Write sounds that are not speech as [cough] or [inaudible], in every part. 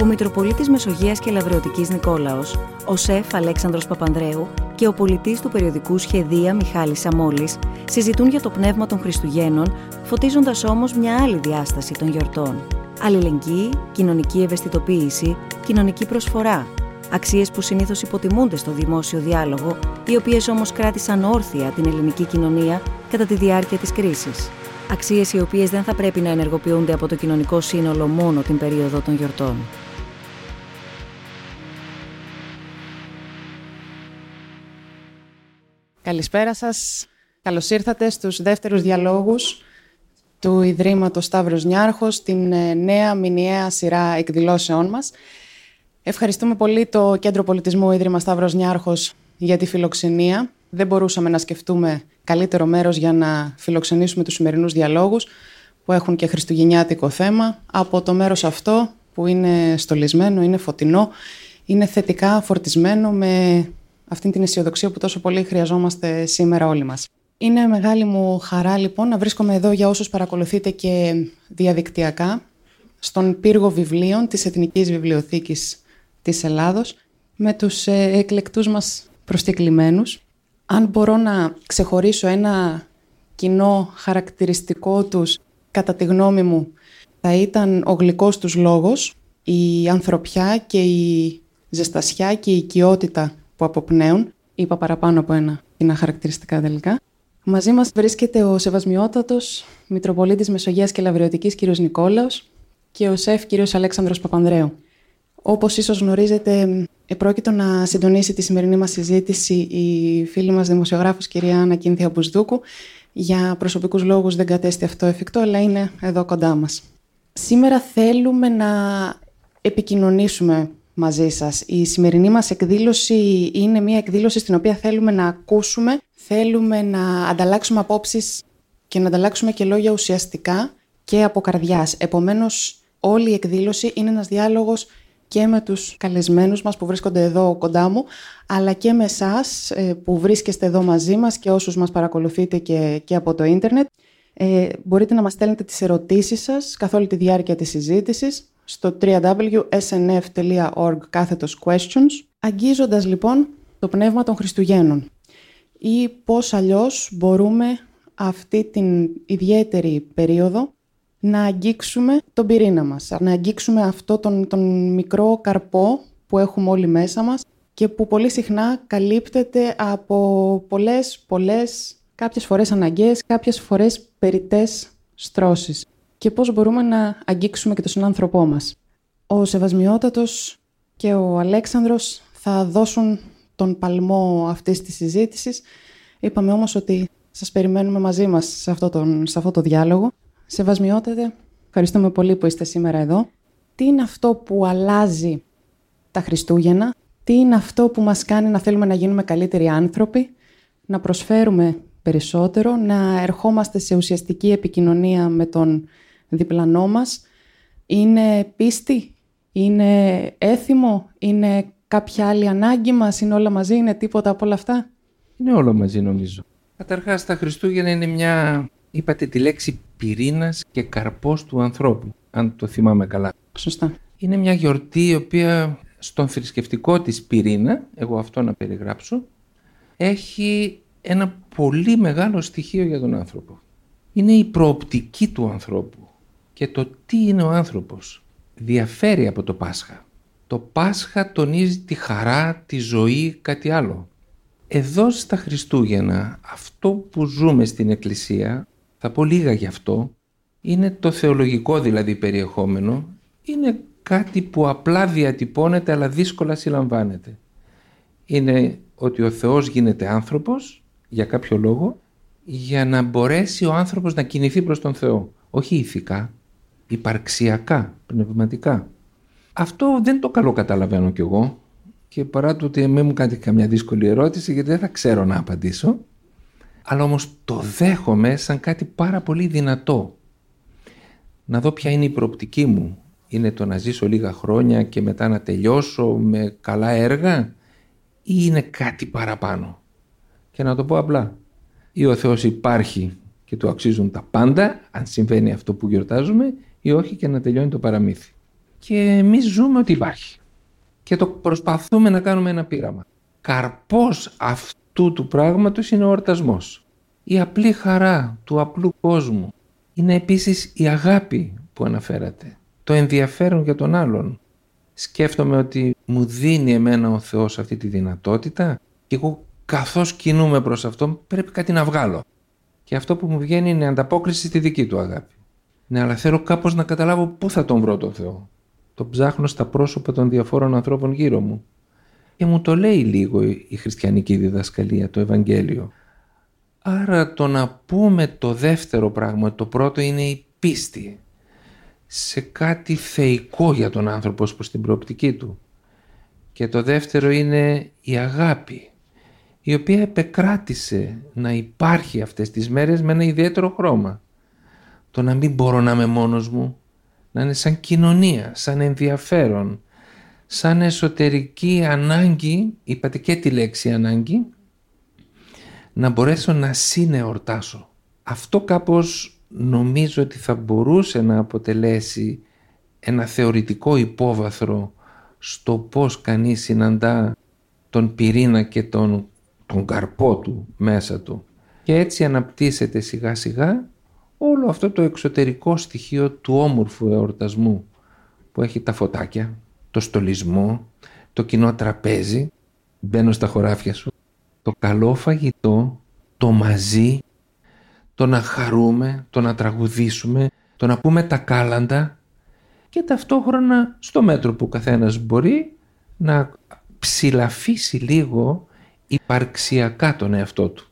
ο Μητροπολίτης Μεσογείας και Λαβρεωτικής Νικόλαος, ο σεφ Αλέξανδρος Παπανδρέου και ο πολιτής του περιοδικού Σχεδία Μιχάλης Σαμόλης συζητούν για το πνεύμα των Χριστουγέννων, φωτίζοντας όμως μια άλλη διάσταση των γιορτών. Αλληλεγγύη, κοινωνική ευαισθητοποίηση, κοινωνική προσφορά. Αξίες που συνήθως υποτιμούνται στο δημόσιο διάλογο, οι οποίες όμως κράτησαν όρθια την ελληνική κοινωνία κατά τη διάρκεια της κρίσης. Αξίες οι οποίες δεν θα πρέπει να ενεργοποιούνται από το κοινωνικό σύνολο μόνο την περίοδο των γιορτών. Καλησπέρα σας. Καλώς ήρθατε στους δεύτερους διαλόγους του Ιδρύματος Σταύρος Νιάρχος, την ε, νέα μηνιαία σειρά εκδηλώσεών μας. Ευχαριστούμε πολύ το Κέντρο Πολιτισμού Ίδρυμα Σταύρος Νιάρχος για τη φιλοξενία. Δεν μπορούσαμε να σκεφτούμε καλύτερο μέρος για να φιλοξενήσουμε τους σημερινούς διαλόγους που έχουν και χριστουγεννιάτικο θέμα. Από το μέρος αυτό που είναι στολισμένο, είναι φωτεινό, είναι θετικά φορτισμένο με αυτήν την αισιοδοξία που τόσο πολύ χρειαζόμαστε σήμερα όλοι μας. Είναι μεγάλη μου χαρά λοιπόν να βρίσκομαι εδώ για όσους παρακολουθείτε και διαδικτυακά στον πύργο βιβλίων της Εθνικής Βιβλιοθήκης της Ελλάδος με τους ε, εκλεκτούς μας προσκεκλημένους. Αν μπορώ να ξεχωρίσω ένα κοινό χαρακτηριστικό τους κατά τη γνώμη μου θα ήταν ο γλυκός τους λόγος, η ανθρωπιά και η ζεστασιά και η οικειότητα που αποπνέουν. Είπα παραπάνω από ένα κοινά χαρακτηριστικά τελικά. Μαζί μας βρίσκεται ο Σεβασμιότατος Μητροπολίτης Μεσογείας και Λαβριωτικής κ. Νικόλαος και ο ΣΕΦ κ. Αλέξανδρος Παπανδρέου. Όπως ίσως γνωρίζετε, επρόκειτο να συντονίσει τη σημερινή μας συζήτηση η φίλη μας δημοσιογράφος κυρία Άννα Κίνθια Μπουσδούκου. Για προσωπικούς λόγους δεν κατέστη αυτό εφικτό, αλλά είναι εδώ κοντά μας. Σήμερα θέλουμε να επικοινωνήσουμε μαζί σας. Η σημερινή μας εκδήλωση είναι μια εκδήλωση στην οποία θέλουμε να ακούσουμε, θέλουμε να ανταλλάξουμε απόψεις και να ανταλλάξουμε και λόγια ουσιαστικά και από καρδιάς. Επομένως, όλη η εκδήλωση είναι ένας διάλογος και με τους καλεσμένους μας που βρίσκονται εδώ κοντά μου, αλλά και με εσάς ε, που βρίσκεστε εδώ μαζί μας και όσους μας παρακολουθείτε και, και από το ίντερνετ. Ε, μπορείτε να μας στέλνετε τις ερωτήσεις σας καθ' όλη τη διάρκεια της συζήτησης στο www.snf.org κάθετος questions, αγγίζοντας λοιπόν το πνεύμα των Χριστουγέννων. Ή πώς αλλιώς μπορούμε αυτή την ιδιαίτερη περίοδο να αγγίξουμε τον πυρήνα μας, να αγγίξουμε αυτό τον, τον μικρό καρπό που έχουμε όλοι μέσα μας και που πολύ συχνά καλύπτεται από πολλές, πολλές, κάποιες φορές αναγκαίες, κάποιες φορές περιτές στρώσεις και πώς μπορούμε να αγγίξουμε και τον συνάνθρωπό μας. Ο Σεβασμιότατος και ο Αλέξανδρος θα δώσουν τον παλμό αυτής της συζήτησης. Είπαμε όμως ότι σας περιμένουμε μαζί μας σε αυτό, τον, σε αυτό το διάλογο. Σεβασμιότατε, ευχαριστούμε πολύ που είστε σήμερα εδώ. Τι είναι αυτό που αλλάζει τα Χριστούγεννα, τι είναι αυτό που μας κάνει να θέλουμε να γίνουμε καλύτεροι άνθρωποι, να προσφέρουμε περισσότερο, να ερχόμαστε σε ουσιαστική επικοινωνία με τον διπλανό μας. Είναι πίστη, είναι έθιμο, είναι κάποια άλλη ανάγκη μας, είναι όλα μαζί, είναι τίποτα από όλα αυτά; Είναι όλα μαζί νομίζω. Καταρχάς τα Χριστούγεννα είναι μια, είπατε τη λέξη πυρήνας και καρπός του ανθρώπου, αν το θυμάμαι καλά. Σωστά. Είναι μια γιορτή η οποία στον θρησκευτικό της πυρήνα, εγώ αυτό να περιγράψω, έχει ένα πολύ μεγάλο στοιχείο για τον άνθρωπο. Είναι η προοπτική του ανθρώπου και το τι είναι ο άνθρωπος διαφέρει από το Πάσχα. Το Πάσχα τονίζει τη χαρά, τη ζωή, κάτι άλλο. Εδώ στα Χριστούγεννα αυτό που ζούμε στην Εκκλησία, θα πω λίγα γι' αυτό, είναι το θεολογικό δηλαδή περιεχόμενο, είναι κάτι που απλά διατυπώνεται αλλά δύσκολα συλλαμβάνεται. Είναι ότι ο Θεός γίνεται άνθρωπος για κάποιο λόγο για να μπορέσει ο άνθρωπος να κινηθεί προς τον Θεό. Όχι ηθικά, υπαρξιακά, πνευματικά. Αυτό δεν το καλό καταλαβαίνω κι εγώ και παρά το ότι με μου κάνετε καμιά δύσκολη ερώτηση γιατί δεν θα ξέρω να απαντήσω αλλά όμως το δέχομαι σαν κάτι πάρα πολύ δυνατό. Να δω ποια είναι η προοπτική μου. Είναι το να ζήσω λίγα χρόνια και μετά να τελειώσω με καλά έργα ή είναι κάτι παραπάνω; Και να το πω απλά. Ή ο Θεός υπάρχει και του αξίζουν τα πάντα, αν συμβαίνει αυτό που γιορτάζουμε, ή όχι και να τελειώνει το παραμύθι. και εμείς ζούμε ότι υπάρχει. Και το προσπαθούμε να κάνουμε ένα πείραμα. Καρπός αυτού του πράγματος είναι ο ορτασμός. Η απλή χαρά του απλού κόσμου. Είναι επίσης η αγάπη που αναφέρατε. Το ενδιαφέρον για τον άλλον. Σκέφτομαι ότι μου δίνει εμένα ο Θεός αυτή τη δυνατότητα και εγώ καθώς κινούμε προς αυτό πρέπει κάτι να βγάλω. Και αυτό που μου βγαίνει είναι ανταπόκριση στη δική του αγάπη. Ναι, αλλά θέλω κάπως να καταλάβω πού θα τον βρω τον Θεό. Το ψάχνω στα πρόσωπα των διαφόρων ανθρώπων γύρω μου. Και μου το λέει λίγο η χριστιανική διδασκαλία, το Ευαγγέλιο. Άρα το να πούμε το δεύτερο πράγμα, το πρώτο είναι η πίστη σε κάτι θεϊκό για τον άνθρωπο ως προς την προοπτική του. Και το δεύτερο είναι η αγάπη, η οποία επεκράτησε να υπάρχει αυτές τις μέρες με ένα ιδιαίτερο χρώμα. Το να μην μπορώ να είμαι μόνος μου, να είναι σαν κοινωνία, σαν ενδιαφέρον, σαν εσωτερική ανάγκη, είπατε και τη λέξη ανάγκη, να μπορέσω να συνεορτάσω. Αυτό κάπως νομίζω ότι θα μπορούσε να αποτελέσει ένα θεωρητικό υπόβαθρο στο πώς κανείς συναντά τον πυρήνα και τον, τον καρπό του μέσα του. Και έτσι αναπτύσσεται σιγά σιγά όλο αυτό το εξωτερικό στοιχείο του όμορφου εορτασμού που έχει τα φωτάκια, το στολισμό, το κοινό τραπέζι, μπαίνω στα χωράφια σου, το καλό φαγητό, το μαζί, το να χαρούμε, το να τραγουδήσουμε, το να πούμε τα κάλαντα και ταυτόχρονα στο μέτρο που ο καθένας μπορεί να ψηλαφίσει λίγο υπαρξιακά τον εαυτό του.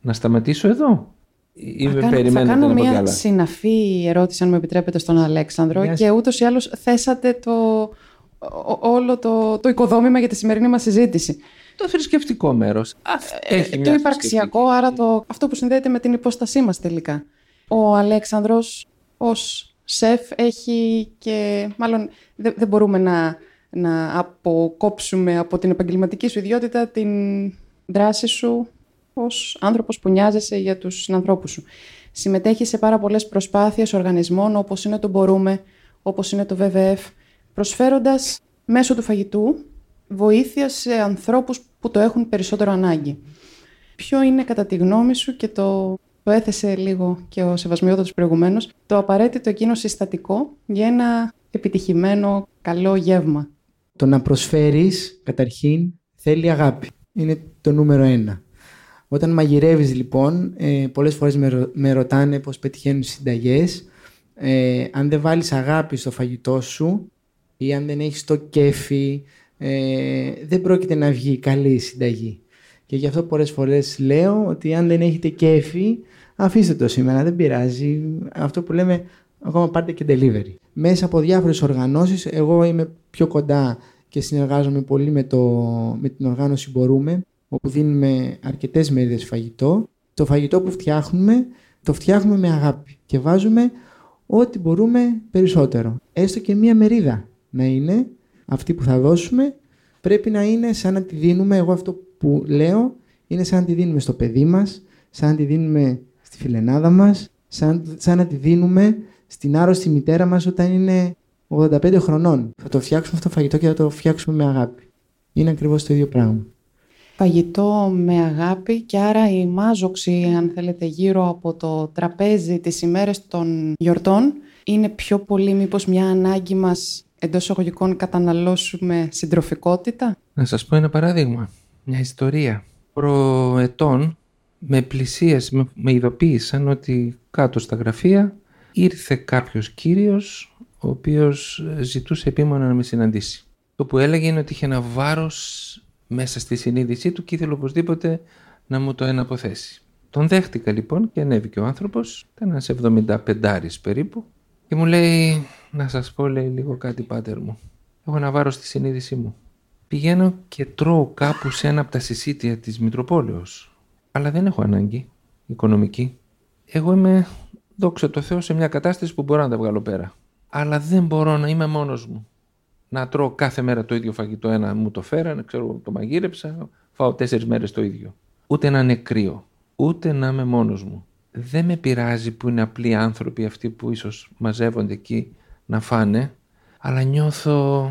Να σταματήσω εδώ. Είμαι θα κάνω, θα κάνω μια συναφή ερώτηση, αν μου επιτρέπετε, στον Αλέξανδρο και ούτως ή άλλως θέσατε το, όλο το, το οικοδόμημα για τη σημερινή μας συζήτηση. Το θρησκευτικό μέρος. Ε, έχει το υπαρξιακό, άρα το, αυτό που συνδέεται με την υπόστασή μας τελικά. Ο Αλέξανδρος ως σεφ έχει και μάλλον δεν, δεν μπορούμε να, να αποκόψουμε από την επαγγελματική σου ιδιότητα την δράση σου ως άνθρωπος που νοιάζεσαι για τους συνανθρώπους σου. Συμμετέχεις σε πάρα πολλές προσπάθειες οργανισμών όπως είναι το Μπορούμε, όπως είναι το WWF, προσφέροντας μέσω του φαγητού βοήθεια σε ανθρώπους που το έχουν περισσότερο ανάγκη. Ποιο είναι κατά τη γνώμη σου και το, το έθεσε λίγο και ο Σεβασμιότατος προηγουμένως, το απαραίτητο εκείνο συστατικό για ένα επιτυχημένο καλό γεύμα; Το να προσφέρεις καταρχήν θέλει αγάπη. Είναι το νούμερο ένα. Όταν μαγειρεύεις λοιπόν, ε, πολλές φορές με, με ρωτάνε πώς πετυχαίνουν συνταγές. Ε, αν δεν βάλεις αγάπη στο φαγητό σου ή αν δεν έχεις το κέφι, ε, δεν πρόκειται να βγει καλή συνταγή. Και γι' αυτό πολλές φορές λέω ότι αν δεν έχετε κέφι, αφήστε το σήμερα, δεν πειράζει. Αυτό που λέμε, ακόμα πάρτε και delivery. Μέσα από διάφορες οργανώσεις, εγώ είμαι πιο κοντά και συνεργάζομαι πολύ με, το, με την οργάνωση Μπορούμε, όπου δίνουμε αρκετές μέρες φαγητό. Το φαγητό που φτιάχνουμε, το φτιάχνουμε με αγάπη και βάζουμε ό,τι μπορούμε περισσότερο. Έστω και μία μερίδα να είναι αυτή που θα δώσουμε, πρέπει να είναι σαν να τη δίνουμε, εγώ αυτό που λέω, είναι σαν να τη δίνουμε στο παιδί μας, σαν να τη δίνουμε στη φιλενάδα μας, σαν, σαν να τη δίνουμε στην άρρωστη μητέρα μας όταν είναι 85 χρονών. Θα το φτιάξουμε αυτό το φαγητό και θα το φτιάξουμε με αγάπη. Είναι ακριβώς το ίδιο πράγμα φαγητό με αγάπη και άρα η μάζοξη, αν θέλετε, γύρω από το τραπέζι τις ημέρες των γιορτών είναι πιο πολύ μήπως μια ανάγκη μας εντός εισαγωγικών καταναλώσουμε συντροφικότητα; Να σας πω ένα παράδειγμα, μια ιστορία. Προετών με πλησίες, με, με ειδοποίησαν ότι κάτω στα γραφεία ήρθε κάποιος κύριος ο οποίος ζητούσε επίμονα να με συναντήσει. Το που έλεγε είναι ότι είχε ένα βάρος μέσα στη συνείδησή του και ήθελε οπωσδήποτε να μου το εναποθέσει. Τον δέχτηκα λοιπόν και ανέβηκε ο άνθρωπος, ήταν ένας 75 περίπου και μου λέει να σας πω λέει λίγο κάτι πάτερ μου. Έχω ένα βάρος στη συνείδησή μου. Πηγαίνω και τρώω κάπου σε ένα από τα συσίτια της Μητροπόλεως. Αλλά δεν έχω ανάγκη οικονομική. Εγώ είμαι, δόξα τω Θεώ, σε μια κατάσταση που μπορώ να τα βγάλω πέρα. Αλλά δεν μπορώ να είμαι μόνος μου να τρώω κάθε μέρα το ίδιο φαγητό. Ένα μου το φέρανε, ξέρω, το μαγείρεψα, φάω τέσσερις μέρες το ίδιο. Ούτε να είναι κρύο, ούτε να είμαι μόνος μου. Δεν με πειράζει που είναι απλοί άνθρωποι αυτοί που ίσως μαζεύονται εκεί να φάνε, αλλά νιώθω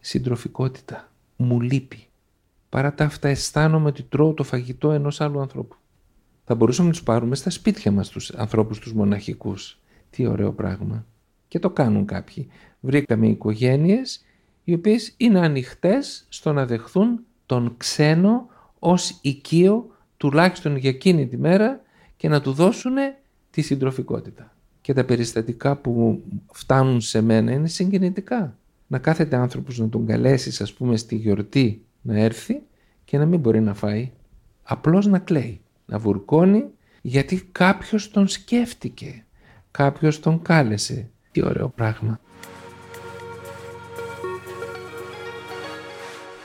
συντροφικότητα. Μου λείπει. Παρά τα αυτά αισθάνομαι ότι τρώω το φαγητό ενός άλλου ανθρώπου. Θα μπορούσαμε να τους πάρουμε στα σπίτια μας τους ανθρώπους τους μοναχικούς. Τι ωραίο πράγμα. Και το κάνουν κάποιοι. Βρήκαμε οικογένειες οι οποίες είναι ανοιχτές στο να δεχθούν τον ξένο ως οικείο τουλάχιστον για εκείνη τη μέρα και να του δώσουν τη συντροφικότητα. Και τα περιστατικά που φτάνουν σε μένα είναι συγκινητικά. Να κάθεται άνθρωπος να τον καλέσεις ας πούμε στη γιορτή να έρθει και να μην μπορεί να φάει. Απλώς να κλαίει, να βουρκώνει γιατί κάποιος τον σκέφτηκε, κάποιος τον κάλεσε. Τι ωραίο πράγμα.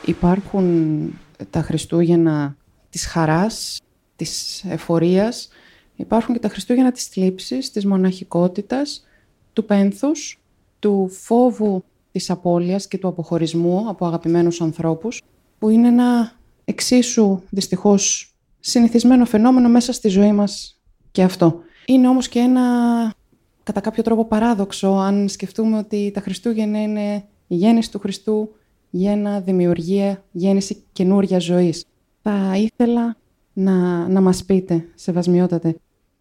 Υπάρχουν τα Χριστούγεννα της χαράς, της εφορίας. Υπάρχουν και τα Χριστούγεννα της θλίψης, της μοναχικότητας, του πένθους, του φόβου της απώλειας και του αποχωρισμού από αγαπημένους ανθρώπους, που είναι ένα εξίσου δυστυχώς συνηθισμένο φαινόμενο μέσα στη ζωή μας και αυτό. Είναι όμως και ένα κατά κάποιο τρόπο παράδοξο αν σκεφτούμε ότι τα Χριστούγεννα είναι η γέννηση του Χριστού, γέννα, δημιουργία, γέννηση καινούρια ζωής. Θα ήθελα να, να μας πείτε, σεβασμιότατε,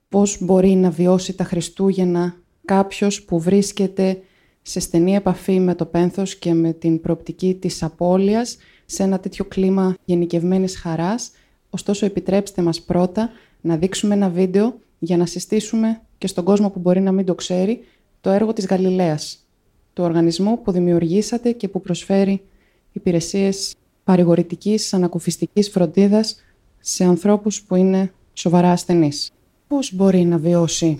πώς μπορεί να βιώσει τα Χριστούγεννα κάποιος που βρίσκεται σε στενή επαφή με το πένθος και με την προοπτική της απώλειας, σε ένα τέτοιο κλίμα γενικευμένης χαράς. Ωστόσο, επιτρέψτε μας πρώτα να δείξουμε ένα βίντεο για να συστήσουμε και στον κόσμο που μπορεί να μην το ξέρει το έργο της Γαλιλαίας, του οργανισμού που δημιουργήσατε και που προσφέρει υπηρεσίες παρηγορητικής ανακουφιστικής φροντίδας σε ανθρώπους που είναι σοβαρά ασθενείς. Πώς μπορεί να βιώσει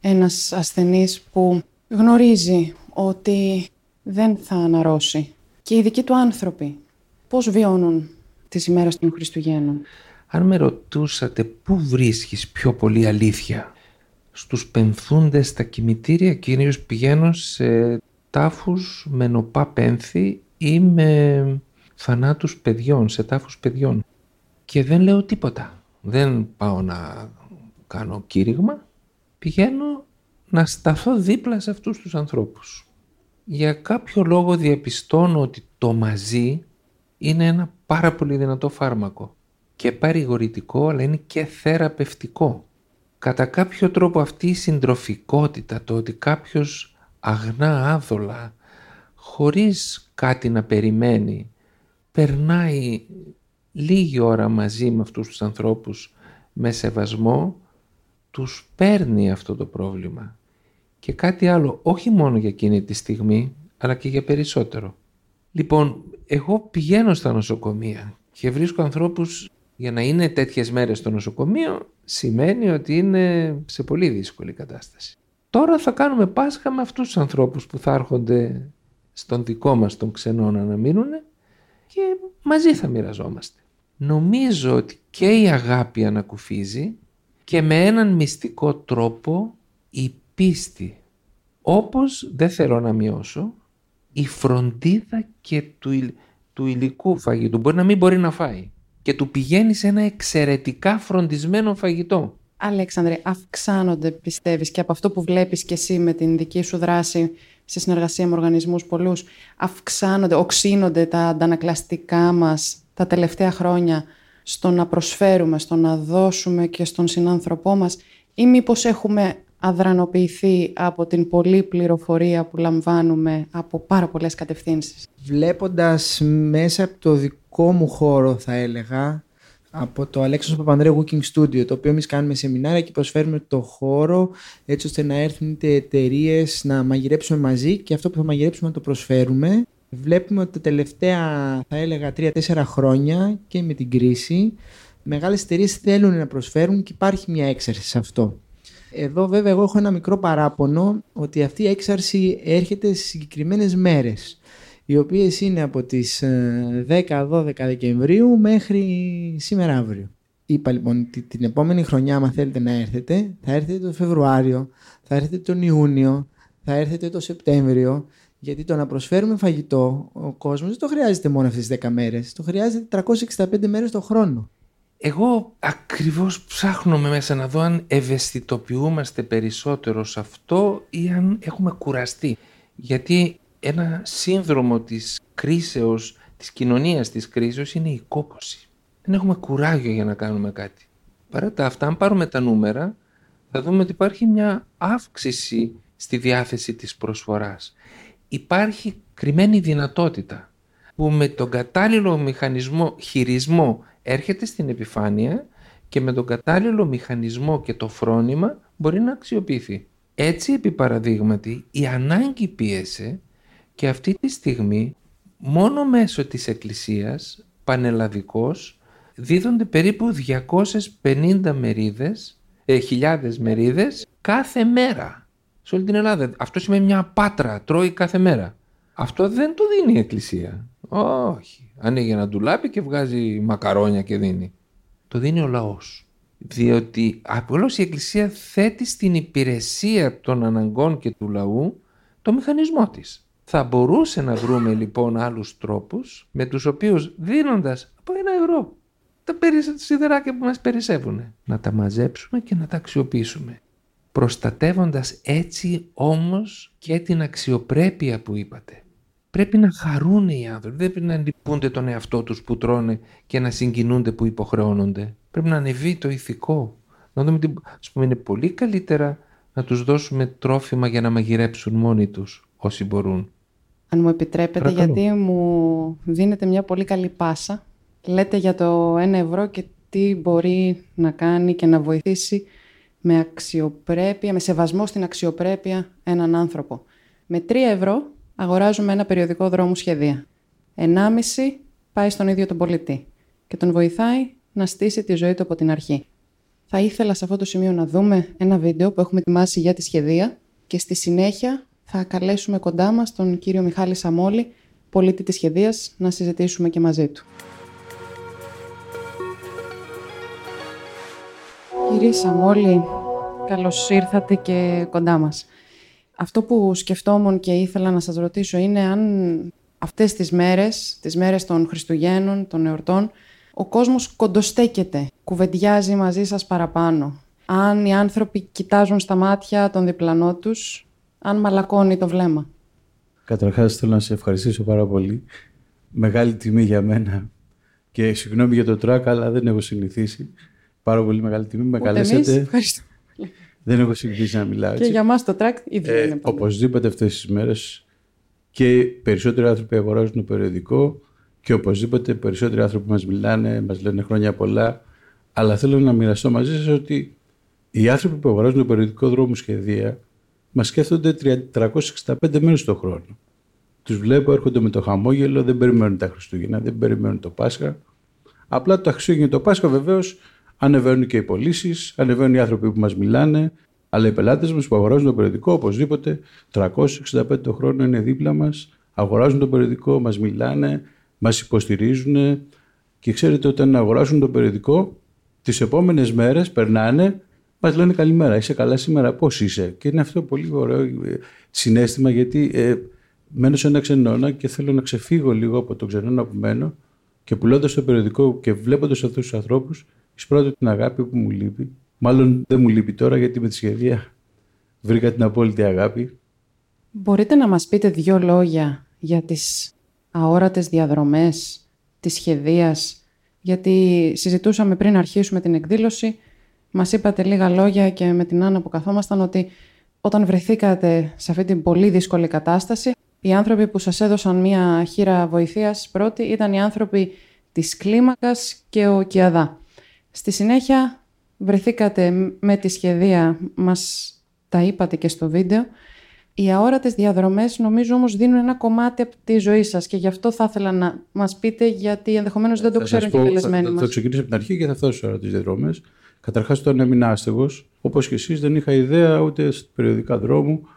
ένας ασθενής που γνωρίζει ότι δεν θα αναρρώσει; Και οι δικοί του άνθρωποι πώς βιώνουν τις ημέρες των Χριστουγέννων; Αν με ρωτούσατε πού βρίσκεις πιο πολύ αλήθεια στους πενθούντες στα κημητήρια κυρίως πηγαίνω σε τάφους με νοπά πένθη ή με θανάτους παιδιών, σε τάφους παιδιών. Και δεν λέω τίποτα. Δεν πάω να κάνω κήρυγμα. Πηγαίνω να σταθώ δίπλα σε αυτούς τους ανθρώπους. Για κάποιο λόγο διαπιστώνω ότι το μαζί είναι ένα πάρα πολύ δυνατό φάρμακο. Και παρηγορητικό αλλά είναι και θεραπευτικό. Κατά κάποιο τρόπο αυτή η συντροφικότητα, το ότι κάποιος αγνά άδολα, χωρίς κάτι να περιμένει, περνάει λίγη ώρα μαζί με αυτούς τους ανθρώπους με σεβασμό, τους παίρνει αυτό το πρόβλημα. Και κάτι άλλο, όχι μόνο για εκείνη τη στιγμή, αλλά και για περισσότερο. Λοιπόν, εγώ πηγαίνω στα νοσοκομεία και βρίσκω ανθρώπους για να είναι τέτοιες μέρες στο νοσοκομείο σημαίνει ότι είναι σε πολύ δύσκολη κατάσταση. Τώρα θα κάνουμε Πάσχα με αυτούς τους ανθρώπους που θα έρχονται στον δικό μας τον ξενώνα να μείνουν και μαζί θα μοιραζόμαστε. Νομίζω ότι και η αγάπη ανακουφίζει και με έναν μυστικό τρόπο η πίστη. Όπως δεν θέλω να μειώσω, η φροντίδα και του, του υλικού φαγητού μπορεί να μην μπορεί να φάει και του πηγαίνει σε ένα εξαιρετικά φροντισμένο φαγητό. Αλέξανδρε, αυξάνονται πιστεύεις και από αυτό που βλέπεις και εσύ με την δική σου δράση σε συνεργασία με οργανισμούς πολλούς, αυξάνονται, οξύνονται τα αντανακλαστικά μας τα τελευταία χρόνια στο να προσφέρουμε, στο να δώσουμε και στον συνάνθρωπό μας ή μήπως έχουμε αδρανοποιηθεί από την πολλή πληροφορία που λαμβάνουμε από πάρα πολλές κατευθύνσεις; Βλέποντας μέσα από το δικό μου χώρο θα έλεγα από το Αλέξανδρο Παπανδρέου Cooking Studio, το οποίο εμείς κάνουμε σεμινάρια και προσφέρουμε το χώρο έτσι ώστε να έρθουν είτε εταιρείες να μαγειρέψουμε μαζί και αυτό που θα μαγειρέψουμε να το προσφέρουμε. Βλέπουμε ότι τα τελευταία, θα έλεγα, 3-4 χρόνια και με την κρίση, μεγάλες εταιρείες θέλουν να προσφέρουν και υπάρχει μια έξαρση σε αυτό. Εδώ βέβαια εγώ έχω ένα μικρό παράπονο ότι αυτή η έξαρση έρχεται στις συγκεκριμένες μέρες οι οποίες είναι από τις 10-12 ε, Δεκεμβρίου μέχρι σήμερα αύριο. Είπα λοιπόν την επόμενη χρονιά, αν θέλετε να έρθετε, θα έρθετε το Φεβρουάριο, θα έρθετε τον Ιούνιο, θα έρθετε το Σεπτέμβριο, γιατί το να προσφέρουμε φαγητό, ο κόσμος δεν το χρειάζεται μόνο αυτές τις 10 μέρες, το χρειάζεται 365 μέρες το χρόνο. Εγώ ακριβώς ψάχνω μέσα να δω αν ευαισθητοποιούμαστε περισσότερο σε αυτό ή αν έχουμε κουραστεί. Γιατί ένα σύνδρομο της κρίσεως, της κοινωνίας της κρίσεως είναι η κόπωση. Δεν έχουμε κουράγιο για να κάνουμε κάτι. Παρά τα αυτά, αν πάρουμε τα νούμερα, θα δούμε ότι υπάρχει μια αύξηση στη διάθεση της προσφοράς. Υπάρχει κρυμμένη δυνατότητα που με τον κατάλληλο μηχανισμό χειρισμό έρχεται στην επιφάνεια και με τον κατάλληλο μηχανισμό και το φρόνημα μπορεί να αξιοποιηθεί. Έτσι, επί παραδείγματι, η ανάγκη πίεσε και αυτή τη στιγμή μόνο μέσω της Εκκλησίας, πανελλαδικός, δίδονται περίπου 250 μερίδες, ε, χιλιάδες μερίδες κάθε μέρα σε όλη την Ελλάδα. Αυτό σημαίνει μια πάτρα, τρώει κάθε μέρα. Αυτό δεν το δίνει η Εκκλησία. Όχι. Ανοίγει ένα ντουλάπι και βγάζει μακαρόνια και δίνει. Το δίνει ο λαός. Διότι απλώς η Εκκλησία θέτει στην υπηρεσία των αναγκών και του λαού το μηχανισμό της. Θα μπορούσε να βρούμε λοιπόν άλλους τρόπους με τους οποίους δίνοντας από ένα ευρώ τα σιδεράκια που μας περισσεύουν να τα μαζέψουμε και να τα αξιοποιήσουμε προστατεύοντας έτσι όμως και την αξιοπρέπεια που είπατε. Πρέπει να χαρούν οι άνθρωποι, δεν πρέπει να λυπούνται τον εαυτό τους που τρώνε και να συγκινούνται που υποχρεώνονται. Πρέπει να ανεβεί το ηθικό. Να δούμε ότι ας πούμε, είναι πολύ καλύτερα να τους δώσουμε τρόφιμα για να μαγειρέψουν μόνοι τους όσοι μπορούν. Αν μου επιτρέπετε, γιατί μου δίνετε μια πολύ καλή πάσα. Λέτε για το 1 ευρώ και τι μπορεί να κάνει και να βοηθήσει με αξιοπρέπεια, με σεβασμό στην αξιοπρέπεια έναν άνθρωπο. Με 3 ευρώ αγοράζουμε ένα περιοδικό δρόμου σχεδία. 1,5 πάει στον ίδιο τον πολιτή και τον βοηθάει να στήσει τη ζωή του από την αρχή. Θα ήθελα σε αυτό το σημείο να δούμε ένα βίντεο που έχουμε ετοιμάσει για τη σχεδία και στη συνέχεια θα καλέσουμε κοντά μας τον κύριο Μιχάλη Σαμόλη, πολίτη της σχεδίας, να συζητήσουμε και μαζί του. Κύριε Σαμόλη, καλώς ήρθατε και κοντά μας. Αυτό που σκεφτόμουν και ήθελα να σας ρωτήσω είναι αν αυτές τις μέρες, τις μέρες των Χριστουγέννων, των εορτών, ο κόσμος κοντοστέκεται, κουβεντιάζει μαζί σας παραπάνω. Αν οι άνθρωποι κοιτάζουν στα μάτια των διπλανό τους, αν μαλακώνει το βλέμμα. Καταρχάς θέλω να σε ευχαριστήσω πάρα πολύ. Μεγάλη τιμή για μένα και συγγνώμη για το τρακ, αλλά δεν έχω συνηθίσει. Πάρα πολύ μεγάλη τιμή. Με καλέσατε. Δεν έχω συνηθίσει να μιλάω έτσι. Και για μας το τρακ ίδιο ε, είναι. Οπωσδήποτε αυτές τις μέρες και περισσότεροι άνθρωποι αγοράζουν το περιοδικό και οπωσδήποτε περισσότεροι άνθρωποι μας μιλάνε, μας λένε χρόνια πολλά. Αλλά θέλω να μοιραστώ μαζί σας ότι οι άνθρωποι που αγοράζουν το περιοδικό δρόμου σχεδία μας σκέφτονται 365 μέρες το χρόνο. Τους βλέπω, έρχονται με το χαμόγελο, δεν περιμένουν τα Χριστούγεννα, δεν περιμένουν το Πάσχα. Απλά το Χριστούγεννα και το Πάσχα βεβαίως ανεβαίνουν και οι πωλήσεις, ανεβαίνουν οι άνθρωποι που μας μιλάνε, αλλά οι πελάτες μας που αγοράζουν το περιοδικό οπωσδήποτε 365 το χρόνο είναι δίπλα μας, αγοράζουν το περιοδικό, μας μιλάνε, μας υποστηρίζουν. Και ξέρετε, όταν αγοράσουν το περιοδικό, τις επόμενες μέρες περνάνε, μας λένε καλημέρα, είσαι καλά σήμερα, πώς είσαι. Και είναι αυτό πολύ ωραίο ε, συνέστημα, γιατί ε, μένω σε ένα ξενώνα και θέλω να ξεφύγω λίγο από το ξενώνα που μένω και πουλώντας το περιοδικό και βλέποντας αυτούς τους ανθρώπους, εισπράττω την αγάπη που μου λείπει. Μάλλον δεν μου λείπει τώρα γιατί με τη σχεδία βρήκα την απόλυτη αγάπη. Μπορείτε να μας πείτε δύο λόγια για τις αόρατες διαδρομές της σχεδίας, γιατί συζητούσαμε πριν αρχίσουμε την εκδήλωση, μας είπατε λίγα λόγια και με την Άννα που καθόμασταν ότι όταν βρεθήκατε σε αυτή την πολύ δύσκολη κατάσταση, οι άνθρωποι που σας έδωσαν μία χείρα βοηθείας πρώτη ήταν οι άνθρωποι της κλίμακας και ο Κιαδά. Στη συνέχεια βρεθήκατε με τη σχεδία, μας τα είπατε και στο βίντεο. Οι αόρατες διαδρομές νομίζω όμως δίνουν ένα κομμάτι από τη ζωή σας και γι' αυτό θα ήθελα να μας πείτε γιατί ενδεχομένως δεν το ξέρουν και οι καλεσμένοι μας. Θα, θα ξεκινήσω από την αρχή και θα φτάσω στις αόρατες διαδρομές. Καταρχάς όταν έμεινα άστεγος, όπως και εσείς δεν είχα ιδέα ούτε στα περιοδικά δρόμου,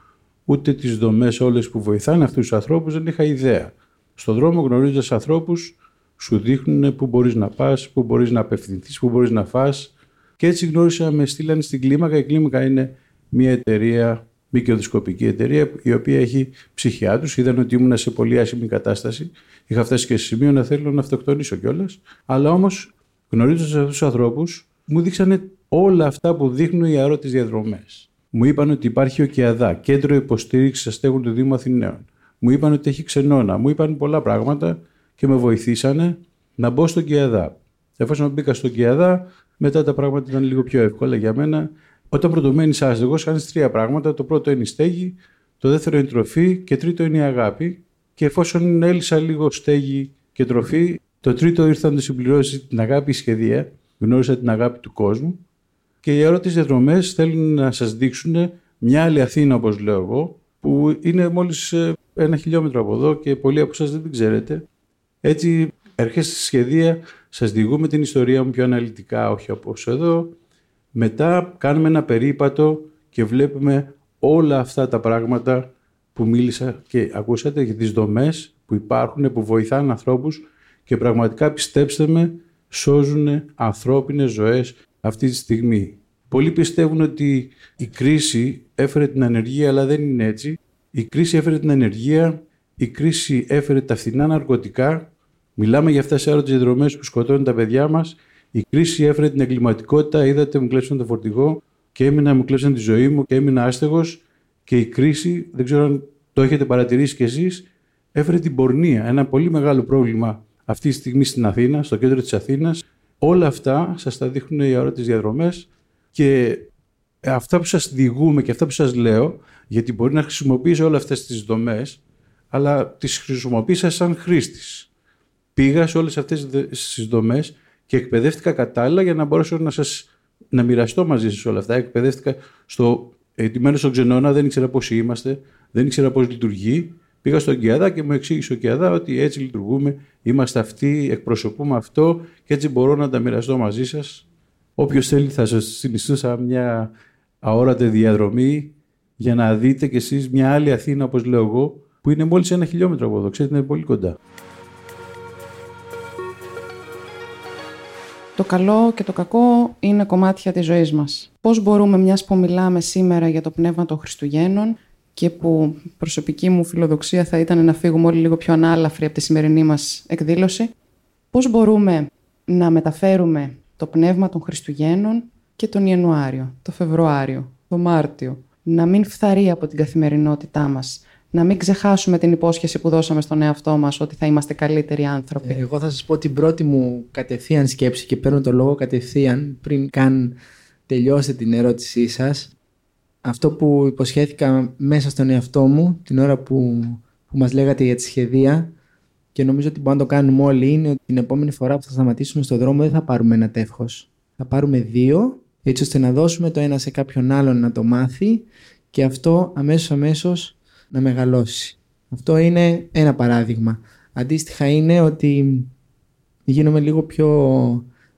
ούτε τις δομές όλες που βοηθάνε αυτούς τους ανθρώπους, δεν είχα ιδέα. Στον δρόμο γνωρίζοντας ανθρώπους σου δείχνουν πού μπορείς να πας, πού μπορείς να απευθυνθείς, πού μπορείς να φας. Και έτσι γνώρισα, με στείλανε στην κλίμακα. Η κλίμακα είναι μια εταιρεία, μικροδισκοπική εταιρεία, η οποία έχει ψυχιάτρους. Είδαν ότι ήμουν σε πολύ άσχημη κατάσταση. Είχα φτάσει και σε σημείο να θέλω να αυτοκτονήσω κιόλας. Αλλά όμως, γνωρίζοντας αυτούς τους ανθρώπους, μου δείξανε όλα αυτά που δείχνουν οι αρώτε διαδρομές. Μου είπαν ότι υπάρχει ο ΚΕΑΔΑ, Κέντρο Υποστήριξης Αστέγων του Δήμου Αθηναίων. μου είπαν ότι έχει ξενώνα, μου είπαν πολλά πράγματα και με βοηθήσανε να μπω στον ΚΙΑΔΑ. Εφόσον μπήκα στον ΚΙΑΔΑ, μετά τα πράγματα ήταν λίγο πιο εύκολα για μένα. Όταν πρωτομένει άστεγος, κάνεις τρία πράγματα. Το πρώτο είναι η στέγη, το δεύτερο είναι η τροφή και τρίτο είναι η αγάπη. Και εφόσον έλυσα λίγο στέγη και τροφή, το τρίτο ήρθα να το συμπληρώσει την αγάπη η σχεδία. Γνώρισα την αγάπη του κόσμου. Και οι ερώτητε διαδρομές θέλουν να σας δείξουν μια άλλη Αθήνα, όπως λέω εγώ, που είναι μόλις ε, ένα χιλιόμετρο από εδώ και πολλοί από εσά δεν την ξέρετε. Έτσι, έρχεστε στη σχεδία, σας διηγούμε την ιστορία μου πιο αναλυτικά, όχι όπω εδώ. Μετά κάνουμε ένα περίπατο και βλέπουμε όλα αυτά τα πράγματα που μίλησα και ακούσατε για τις δομές που υπάρχουν, που βοηθάνε ανθρώπους και πραγματικά πιστέψτε με, σώζουν ανθρώπινες ζωές αυτή τη στιγμή. Πολλοί πιστεύουν ότι η κρίση έφερε την ανεργία, αλλά δεν είναι έτσι. Η κρίση έφερε την ανεργία, η κρίση έφερε τα φθηνά ναρκωτικά. Μιλάμε για αυτές τις έρωτες δρομές που σκοτώνουν τα παιδιά μας. Η κρίση έφερε την εγκληματικότητα. Είδατε, μου κλέψαν το φορτηγό και έμεινα, μου κλέψαν τη ζωή μου και έμεινα άστεγος. Και η κρίση, δεν ξέρω αν το έχετε παρατηρήσει κι εσείς, έφερε την πορνεία. Ένα πολύ μεγάλο πρόβλημα αυτή τη στιγμή στην Αθήνα, στο κέντρο της Αθήνας. Όλα αυτά σας τα δείχνουν οι αόρτες διαδρομές και αυτά που σας διηγούμε και αυτά που σας λέω, γιατί μπορεί να χρησιμοποιήσω όλες αυτές τις δομές, αλλά τις χρησιμοποίησα σαν χρήστης. Πήγα σε όλες αυτές τις δομές και εκπαιδεύτηκα κατάλληλα για να μπορέσω να σας να μοιραστώ μαζί σας όλα αυτά. Εκπαιδεύτηκα στο ετοιμένο στον ξενώνα, δεν ήξερα πώς είμαστε, δεν ήξερα πώς λειτουργεί. Πήγα στον Κιαδά και μου εξήγησε ο Κιαδά ότι έτσι λειτουργούμε, είμαστε αυτοί, εκπροσωπούμε αυτό και έτσι μπορώ να τα μοιραστώ μαζί σας. Όποιος θέλει θα σας συνιστούσα μια αόρατη διαδρομή για να δείτε κι εσείς μια άλλη Αθήνα όπως λέω εγώ που είναι μόλις ένα χιλιόμετρο από εδώ, ξέρετε είναι πολύ κοντά. Το καλό και το κακό είναι κομμάτια της ζωής μας. Πώς μπορούμε, μιας που μιλάμε σήμερα για το πνεύμα των Χριστουγέννων και που προσωπική μου φιλοδοξία θα ήταν να φύγουμε όλοι λίγο πιο ανάλαφροι από τη σημερινή μας εκδήλωση, πώς μπορούμε να μεταφέρουμε το πνεύμα των Χριστουγέννων και τον Ιανουάριο, το Φεβρουάριο, το Μάρτιο, να μην φθαρεί από την καθημερινότητά μας, να μην ξεχάσουμε την υπόσχεση που δώσαμε στον εαυτό μας ότι θα είμαστε καλύτεροι άνθρωποι. Ε, εγώ θα σας πω την πρώτη μου κατευθείαν σκέψη και παίρνω το λόγο κατευθείαν πριν καν τελειώσετε την ερώτησή σας. Αυτό που υποσχέθηκα μέσα στον εαυτό μου την ώρα που, που μας λέγατε για τη σχεδία και νομίζω ότι μπορούμε να το κάνουμε όλοι είναι ότι την επόμενη φορά που θα σταματήσουμε στον δρόμο δεν θα πάρουμε ένα τεύχος. Θα πάρουμε δύο έτσι ώστε να δώσουμε το ένα σε κάποιον άλλον να το μάθει και αυτό αμέσως αμέσως να μεγαλώσει. Αυτό είναι ένα παράδειγμα. Αντίστοιχα είναι ότι γίνομαι λίγο πιο,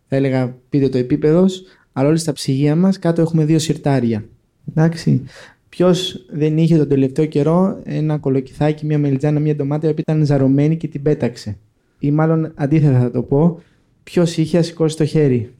θα έλεγα, πείτε το επίπεδος, αλλά όλοι στα ψυγεία μας κάτω έχουμε δύο σιρτάρια. Εντάξει. Ποιος δεν είχε τον τελευταίο καιρό ένα κολοκυθάκι, μια μελιτζάνα, μια ντομάτα που ήταν ζαρωμένη και την πέταξε. Ή μάλλον αντίθετα θα το πω, ποιος είχε σηκώσει το χέρι.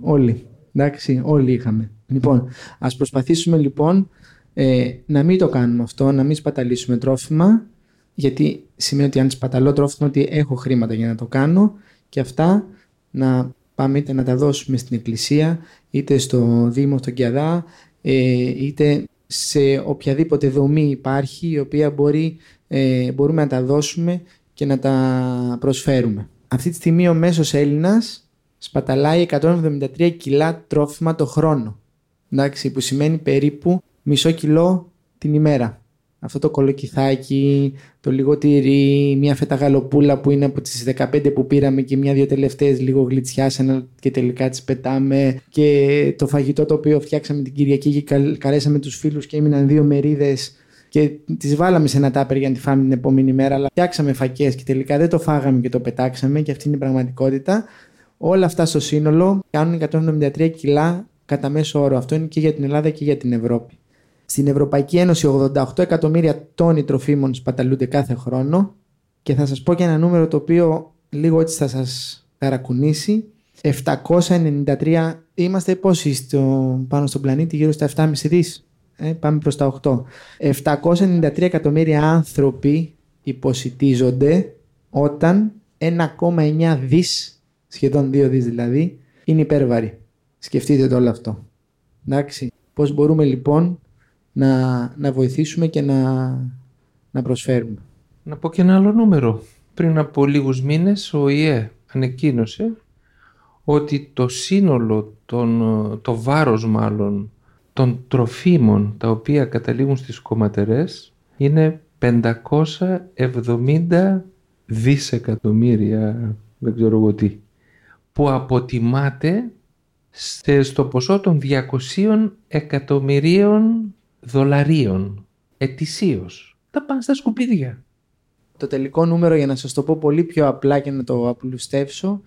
Όλοι. Εντάξει, όλοι είχαμε. Λοιπόν, ας προσπαθήσουμε λοιπόν ε, να μην το κάνουμε αυτό, να μην σπαταλήσουμε τρόφιμα, γιατί σημαίνει ότι αν σπαταλώ τρόφιμα ότι έχω χρήματα για να το κάνω και αυτά να πάμε είτε να τα δώσουμε στην εκκλησία, είτε στο Δήμο, στον Κιαδά, ε, είτε σε οποιαδήποτε δομή υπάρχει η οποία μπορεί, ε, μπορούμε να τα δώσουμε και να τα προσφέρουμε. Αυτή τη στιγμή ο μέσος Έλληνας σπαταλάει 173 κιλά τρόφιμα το χρόνο. Εντάξει, που σημαίνει περίπου μισό κιλό την ημέρα. Αυτό το κολοκυθάκι, το λίγο τυρί, μια φέτα γαλοπούλα που είναι από τις 15 που πήραμε και μια-δυο τελευταίες λίγο γλιτσιάσανε και τελικά τις πετάμε και το φαγητό το οποίο φτιάξαμε την Κυριακή και καλέσαμε τους φίλους και έμειναν δύο μερίδες και τις βάλαμε σε ένα τάπερ για να τη φάμε την επόμενη μέρα, αλλά φτιάξαμε φακές και τελικά δεν το φάγαμε και το πετάξαμε και αυτή είναι η πραγματικότητα. Όλα αυτά στο σύνολο κάνουν 173 κιλά κατά μέσο όρο. Αυτό είναι και για την Ελλάδα και για την Ευρώπη. Στην Ευρωπαϊκή Ένωση 88 εκατομμύρια τόνοι τροφίμων σπαταλούνται κάθε χρόνο και θα σας πω και ένα νούμερο το οποίο λίγο έτσι θα σας ταρακουνήσει. 793, είμαστε πόσοι στο, πάνω στον πλανήτη, γύρω στα 7,5 δις; Ε, πάμε προς τα 8. 793 εκατομμύρια άνθρωποι υποσυτίζονται όταν 1,9 δις, σχεδόν 2 δις δηλαδή, είναι υπέρβαροι. Σκεφτείτε το όλο αυτό. Εντάξει. Πώς μπορούμε λοιπόν να, να βοηθήσουμε και να, να προσφέρουμε. Να πω και ένα άλλο νούμερο. Πριν από λίγους μήνες ο ΙΕ ανεκκίνωσε ότι το σύνολο, των, το βάρος μάλλον των τροφίμων τα οποία καταλήγουν στις κομματερές είναι 570 δισεκατομμύρια, δεν ξέρω εγώ τι, που αποτιμάται στο ποσό των 200 εκατομμυρίων δολαρίων ετησίως. Τα πάνε στα σκουπίδια. Το τελικό νούμερο, για να σας το πω πολύ πιο απλά και να το απλουστεύσω,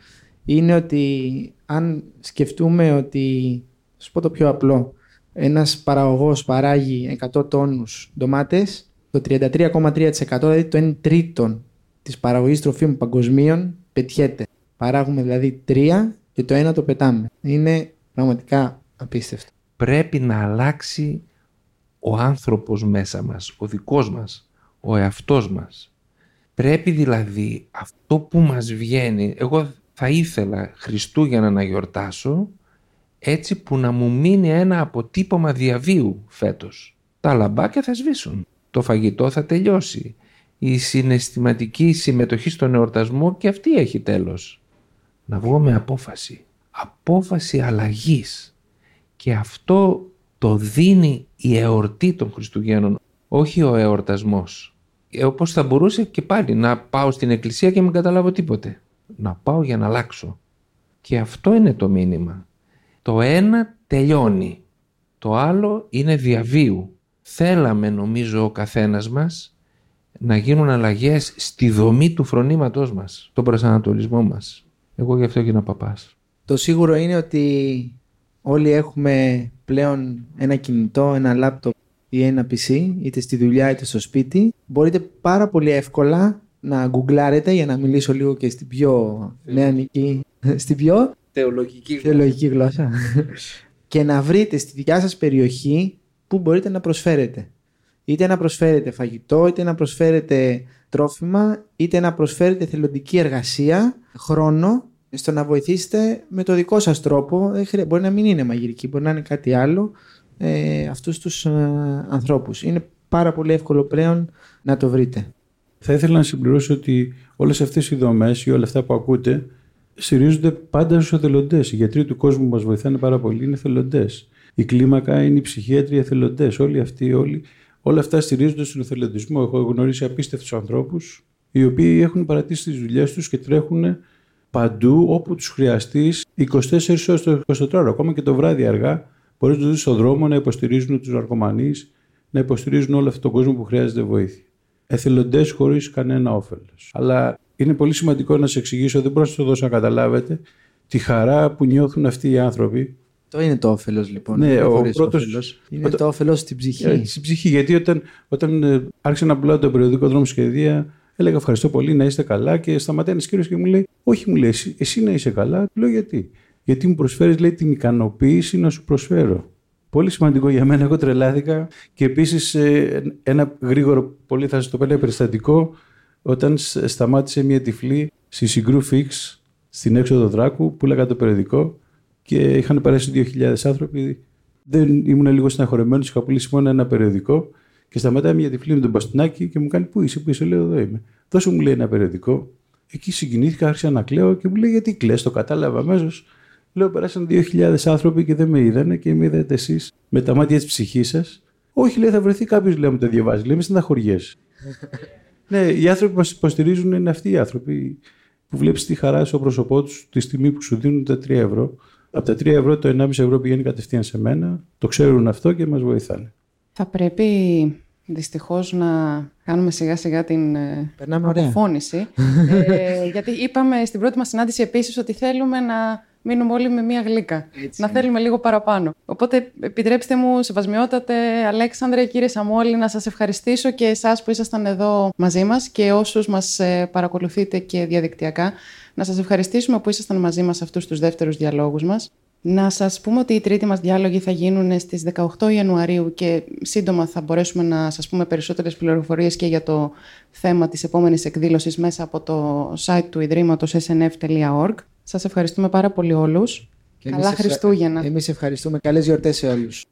είναι ότι αν σκεφτούμε ότι, θα σου πω το πιο απλό, ένας παραγωγός παράγει 100 τόνους ντομάτες, το 33,3% δηλαδή το 1 τρίτον της παραγωγής τροφίμων παγκοσμίων πετιέται. Παράγουμε δηλαδή 3 και το ένα το πετάμε. Είναι πραγματικά απίστευτο. Πρέπει να αλλάξει ο άνθρωπος μέσα μας, ο δικός μας, ο εαυτός μας. Πρέπει δηλαδή αυτό που μας βγαίνει, εγώ θα ήθελα Χριστούγεννα να γιορτάσω έτσι που να μου μείνει ένα αποτύπωμα διαβίου φέτος. Τα λαμπάκια θα σβήσουν, το φαγητό θα τελειώσει, η συναισθηματική συμμετοχή στον εορτασμό και αυτή έχει τέλος. Να βγω με απόφαση, απόφαση αλλαγής και αυτό το δίνει η εορτή των Χριστουγέννων, όχι ο εορτασμός. Ε, όπως θα μπορούσε και πάλι να πάω στην εκκλησία και μην καταλάβω τίποτε. Να πάω για να αλλάξω. Και αυτό είναι το μήνυμα. Το ένα τελειώνει. Το άλλο είναι διαβίου. Θέλαμε νομίζω ο καθένας μας να γίνουν αλλαγές στη δομή του φρονήματός μας, τον προσανατολισμό μας. Εγώ γι' αυτό έγινα παπάς. Το σίγουρο είναι ότι όλοι έχουμε πλέον ένα κινητό, ένα λάπτοπ ή ένα PC, είτε στη δουλειά είτε στο σπίτι. Μπορείτε πάρα πολύ εύκολα να γκουγκλάρετε για να μιλήσω λίγο και στην πιο νεανική, στην πιο Θεολογική θεολογική γλώσσα και να βρείτε στη δικιά σας περιοχή που μπορείτε να προσφέρετε. Είτε να προσφέρετε φαγητό, είτε να προσφέρετε τρόφιμα, είτε να προσφέρετε θελοντική εργασία, χρόνο, στο να βοηθήσετε με το δικό σας τρόπο. Μπορεί να μην είναι μαγειρική, μπορεί να είναι κάτι άλλο, ε, αυτούς τους ε, ανθρώπους. Είναι πάρα πολύ εύκολο πλέον να το βρείτε. Θα ήθελα να συμπληρώσω ότι όλες αυτές οι δομές ή όλα αυτά που ακούτε στηρίζονται πάντα στους εθελοντές. Οι γιατροί του κόσμου μας βοηθάνε πάρα πολύ, είναι εθελοντές. Η κλίμακα είναι οι ψυχίατροι εθελοντές. Όλοι αυτοί, όλοι, όλα αυτά στηρίζονται στον εθελοντισμό. Έχω γνωρίσει απίστευτους ανθρώπους οι οποίοι έχουν παρατήσει τις δουλειές τους και τρέχουν παντού όπου τους χρειαστείς 24 ώρες το 24ωρο. Ακόμα και το βράδυ αργά μπορείς να δεις στον δρόμο να υποστηρίζουν τους ναρκωμανείς, να υποστηρίζουν όλο αυτόν τον κόσμο που χρειάζεται βοήθεια. Εθελοντές χωρίς κανένα όφελος. Αλλά είναι πολύ σημαντικό να σε εξηγήσω, δεν μπορώ να σας το δώσω να καταλάβετε, τη χαρά που νιώθουν αυτοί οι άνθρωποι. Το είναι το όφελος λοιπόν. Ναι, ο πρώτος... όφελος. Είναι όταν... το όφελος στην ψυχή. Ε, στην ψυχή, γιατί όταν, όταν ε, άρχισα να πουλάω το περιοδικό δρόμο σχεδία, έλεγα ευχαριστώ πολύ να είστε καλά και σταματάει ένας κύριος και μου λέει, Όχι, μου λέει, εσύ, εσύ να είσαι καλά. Του λέω γιατί; Γιατί μου προσφέρεις, λέει, την ικανοποίηση να σου προσφέρω. Πολύ σημαντικό για μένα, εγώ τρελάθηκα. Και επίσης ε, ένα γρήγορο, πολύ θα σας το πω, περιστατικό όταν σταμάτησε μια τυφλή στη Συγκρού Φίξ στην έξοδο Δράκου που λέγα το περιοδικό και είχαν περάσει 2.000 άνθρωποι. Δεν ήμουν λίγο στεναχωρεμένο, είχα πουλήσει μόνο ένα περιοδικό και σταματάει μια τυφλή με τον μπαστινάκι και μου κάνει Πού είσαι, Πού είσαι, λέω Εδώ είμαι. Δώσε μου λέει ένα περιοδικό. Εκεί συγκινήθηκα, άρχισα να κλαίω και μου λέει Γιατί κλαις, το κατάλαβα αμέσως. Λέω Περάσαν 2.000 άνθρωποι και δεν με είδανε και με είδατε εσείς με τα μάτια της ψυχής σας. Όχι, λέει, θα βρεθεί κάποιος, λέει, μου το διαβάζει. Λέει, με στεναχωριέσαι. [laughs] Ναι, οι άνθρωποι που μας υποστηρίζουν είναι αυτοί οι άνθρωποι που βλέπεις τη χαρά στο πρόσωπό τους τη στιγμή που σου δίνουν τα 3 ευρώ. Από τα 3 ευρώ το 1,5 ευρώ πηγαίνει κατευθείαν σε μένα. Το ξέρουν αυτό και μας βοηθάνε. Θα πρέπει δυστυχώς να κάνουμε σιγά σιγά την ε, αποφώνηση. [laughs] ε, γιατί είπαμε στην πρώτη μας συνάντηση επίσης ότι θέλουμε να μείνουμε όλοι με μία γλύκα. να θέλουμε λίγο παραπάνω. Οπότε επιτρέψτε μου, σεβασμιότατε Αλέξανδρε, κύριε Σαμόλη, να σας ευχαριστήσω και εσάς που ήσασταν εδώ μαζί μας και όσους μας ε, παρακολουθείτε και διαδικτυακά. Να σας ευχαριστήσουμε που ήσασταν μαζί μας αυτούς τους δεύτερους διαλόγους μας. Να σας πούμε ότι οι τρίτοι μας διάλογοι θα γίνουν στις 18 Ιανουαρίου και σύντομα θα μπορέσουμε να σας πούμε περισσότερες πληροφορίες και για το θέμα της επόμενης εκδήλωσης μέσα από το site του Ιδρύματος snf.org. Σας ευχαριστούμε πάρα πολύ όλους. Και Καλά Χριστούγεννα. Εμείς ευχαριστούμε. Καλές γιορτές σε όλους.